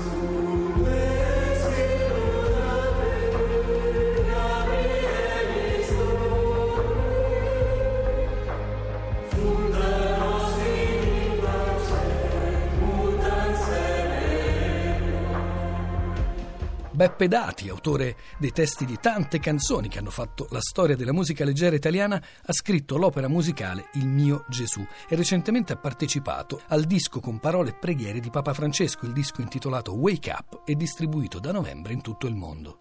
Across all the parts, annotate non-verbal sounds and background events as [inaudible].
Thank you. Beppe Dati, autore dei testi di tante canzoni che hanno fatto la storia della musica leggera italiana, ha scritto l'opera musicale Il mio Gesù e recentemente ha partecipato al disco con parole e preghiere di Papa Francesco, il disco intitolato Wake Up e distribuito da novembre in tutto il mondo.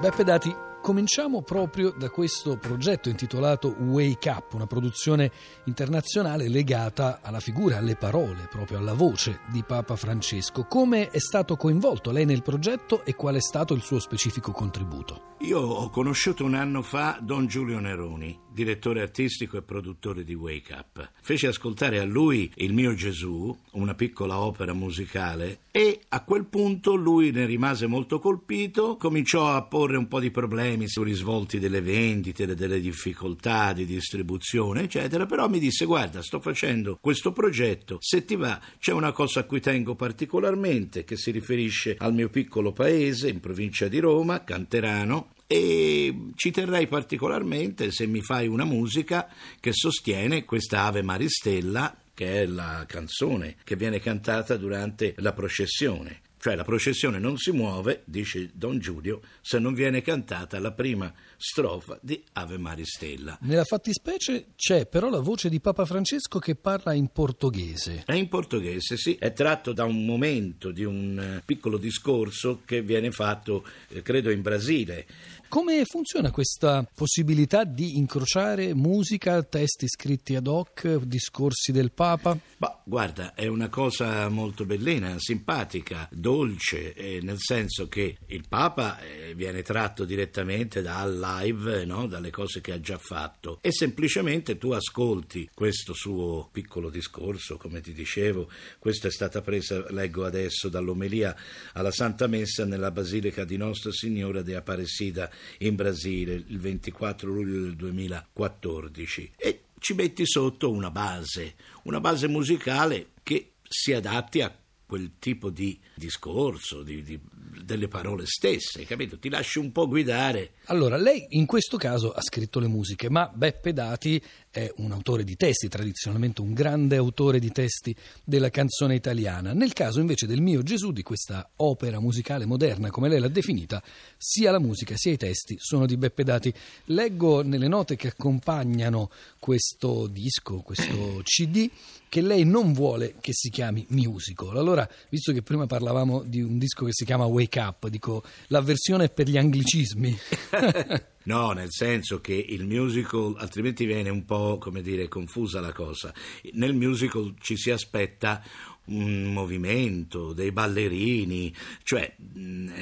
Beppe Dati, Cominciamo proprio da questo progetto intitolato Wake Up, una produzione internazionale legata alla figura, alle parole, proprio alla voce di Papa Francesco. Come è stato coinvolto lei nel progetto e qual è stato il suo specifico contributo? Io ho conosciuto un anno fa Don Giulio Neroni, direttore artistico e produttore di Wake Up. Feci ascoltare a lui Il mio Gesù, una piccola opera musicale, e a quel punto lui ne rimase molto colpito, cominciò a porre un po' di problemi sui risvolti delle vendite, delle difficoltà di distribuzione, eccetera, però mi disse guarda, sto facendo questo progetto, se ti va c'è una cosa a cui tengo particolarmente che si riferisce al mio piccolo paese in provincia di Roma, Canterano, e ci terrei particolarmente se mi fai una musica che sostiene questa Ave Maristella che è la canzone che viene cantata durante la processione. Cioè la processione non si muove, dice Don Giulio, se non viene cantata la prima strofa di Ave Maristella. Nella fattispecie c'è però la voce di Papa Francesco che parla in portoghese. È in portoghese, sì, è tratto da un momento di un eh, piccolo discorso che viene fatto, eh, credo, in Brasile come funziona questa possibilità di incrociare musica, testi scritti ad hoc, discorsi del Papa? Bah, guarda, è una cosa molto bellina, simpatica, dolce, eh, nel senso che il Papa eh, viene tratto direttamente dal live, no? dalle cose che ha già fatto, e semplicemente tu ascolti questo suo piccolo discorso, come ti dicevo, questa è stata presa, leggo adesso, dall'omelia alla Santa Messa nella Basilica di Nostra Signora de Aparecida in Brasile il 24 luglio del 2014 e ci metti sotto una base, una base musicale che si adatti a quel tipo di discorso, di, di, delle parole stesse, capito? Ti lasci un po' guidare. Allora, lei in questo caso ha scritto le musiche, ma Beppe Dati è un autore di testi, tradizionalmente un grande autore di testi della canzone italiana. Nel caso invece del mio Gesù, di questa opera musicale moderna, come lei l'ha definita, sia la musica sia i testi sono di Beppe Dati. Leggo nelle note che accompagnano questo disco, questo CD, che lei non vuole che si chiami musical. Allora, visto che prima parlavamo di un disco che si chiama Wake Up, dico, l'avversione per gli anglicismi. [laughs] No, nel senso che il musical altrimenti viene un po', come dire, confusa la cosa. Nel musical ci si aspetta un movimento, dei ballerini, cioè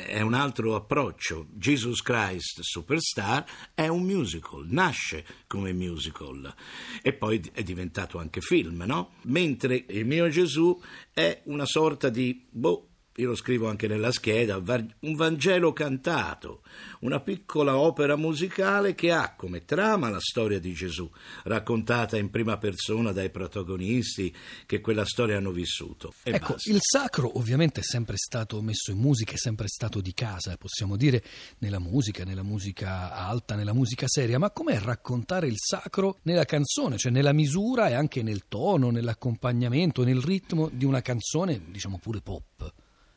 è un altro approccio. Jesus Christ Superstar è un musical, nasce come musical e poi è diventato anche film, no? Mentre il mio Gesù è una sorta di boh, io lo scrivo anche nella scheda, un Vangelo cantato, una piccola opera musicale che ha come trama la storia di Gesù, raccontata in prima persona dai protagonisti che quella storia hanno vissuto. E ecco, basta. il sacro ovviamente è sempre stato messo in musica, è sempre stato di casa, possiamo dire, nella musica, nella musica alta, nella musica seria, ma com'è raccontare il sacro nella canzone, cioè nella misura e anche nel tono, nell'accompagnamento, nel ritmo di una canzone, diciamo pure pop?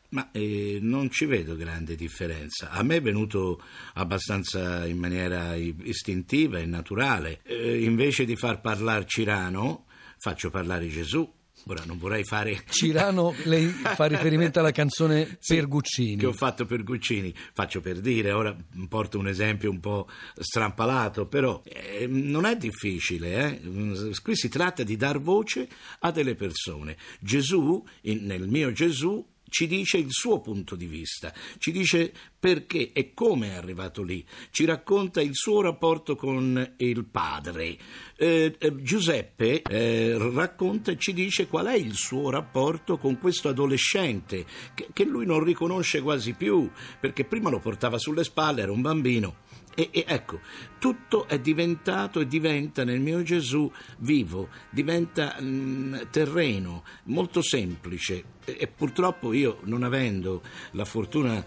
Ma eh, non ci vedo grande differenza. A me è venuto abbastanza in maniera istintiva e naturale. Eh, invece di far parlare Cirano, faccio parlare Gesù. Ora non vorrei fare. [laughs] Cirano, lei fa riferimento alla canzone sì, per Guccini. Che ho fatto per Guccini, faccio per dire, ora porto un esempio un po' strampalato, però eh, non è difficile. Eh? Qui si tratta di dar voce a delle persone. Gesù, in, nel mio Gesù, ci dice il suo punto di vista, ci dice perché e come è arrivato lì, ci racconta il suo rapporto con il padre. Eh, eh, Giuseppe eh, racconta e ci dice qual è il suo rapporto con questo adolescente che, che lui non riconosce quasi più, perché prima lo portava sulle spalle, era un bambino e, e, ecco, tutto è diventato e diventa nel mio Gesù vivo, diventa mh, mm, terreno, molto semplice. E, e, purtroppo io, non avendo la fortuna,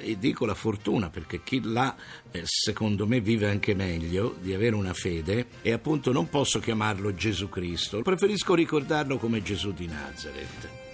eh, dico la fortuna perché chi l'ha, eh, secondo me, vive anche meglio di avere una fede, e appunto non posso chiamarlo Gesù Cristo, preferisco ricordarlo come Gesù di Nazareth.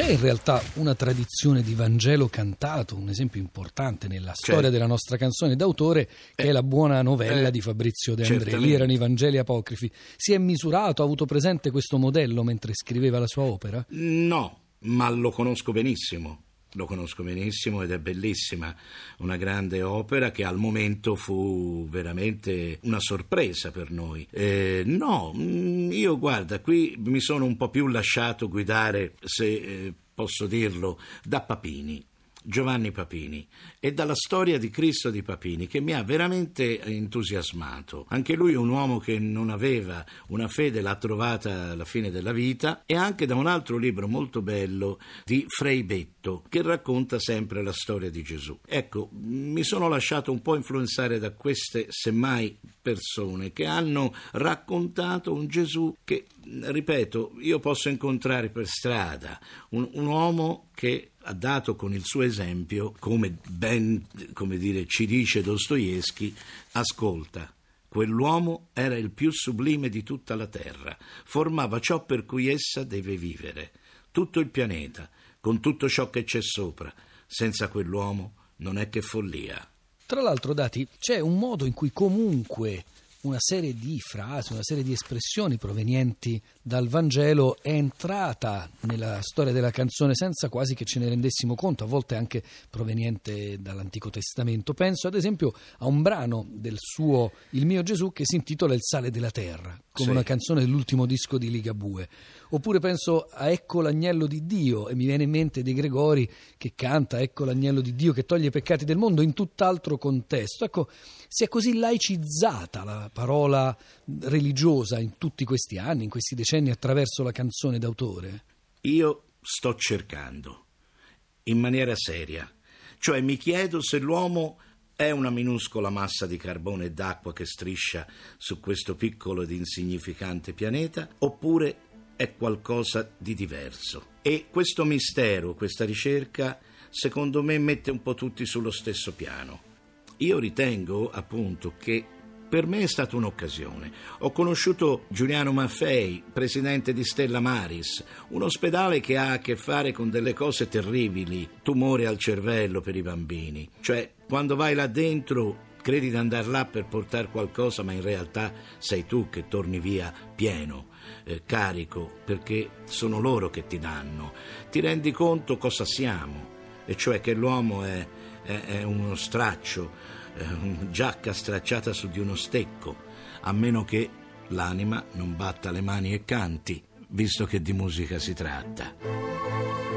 C'è in realtà una tradizione di Vangelo cantato, un esempio importante nella storia Certo. della nostra canzone d'autore, che è la buona novella eh, di Fabrizio De André. Lì erano i Vangeli apocrifi. Si è misurato, ha avuto presente questo modello mentre scriveva la sua opera? No, ma lo conosco benissimo. Lo conosco benissimo ed è bellissima, una grande opera che al momento fu veramente una sorpresa per noi. Eh, no, mm, io guarda, qui mi sono un po' più lasciato guidare, se eh, posso dirlo, da Papini. Giovanni Papini e dalla storia di Cristo di Papini che mi ha veramente entusiasmato. Anche lui è un uomo che non aveva una fede, l'ha trovata alla fine della vita e anche da un altro libro molto bello di Frei Betto che racconta sempre la storia di Gesù. Ecco, mi sono lasciato un po' influenzare da queste semmai persone che hanno raccontato un Gesù che, ripeto, io posso incontrare per strada, un, un uomo che ha dato con il suo esempio, come ben come dire, ci dice Dostoevsky, ascolta. Quell'uomo era il più sublime di tutta la terra, formava ciò per cui essa deve vivere, tutto il pianeta, con tutto ciò che c'è sopra. Senza quell'uomo non è che follia. Tra l'altro, Dati, c'è un modo in cui comunque una serie di frasi, una serie di espressioni provenienti dal Vangelo è entrata nella storia della canzone senza quasi che ce ne rendessimo conto, a volte anche proveniente dall'Antico Testamento. Penso ad esempio a un brano del suo Il mio Gesù che si intitola Il sale della terra, come Sì. una canzone dell'ultimo disco di Ligabue. Oppure penso a Ecco l'agnello di Dio e mi viene in mente De Gregori che canta Ecco l'agnello di Dio che toglie i peccati del mondo in tutt'altro contesto. Ecco, si è così laicizzata la parola religiosa in tutti questi anni, in questi decenni attraverso la canzone d'autore. Io sto cercando, in maniera seria, cioè mi chiedo se l'uomo è una minuscola massa di carbone e d'acqua che striscia su questo piccolo ed insignificante pianeta, oppure è qualcosa di diverso. E questo mistero, questa ricerca, secondo me mette un po' tutti sullo stesso piano. Io ritengo appunto che per me è stata un'occasione. Ho conosciuto Giuliano Maffei, presidente di Stella Maris, un ospedale che ha a che fare con delle cose terribili, tumore al cervello per i bambini. Cioè, quando vai là dentro credi di andare là per portare qualcosa, ma in realtà sei tu che torni via pieno, eh, carico, perché sono loro che ti danno. Ti rendi conto cosa siamo, e cioè che l'uomo è, è- uno straccio, giacca stracciata su di uno stecco, a meno che l'anima non batta le mani e canti, visto che di musica si tratta.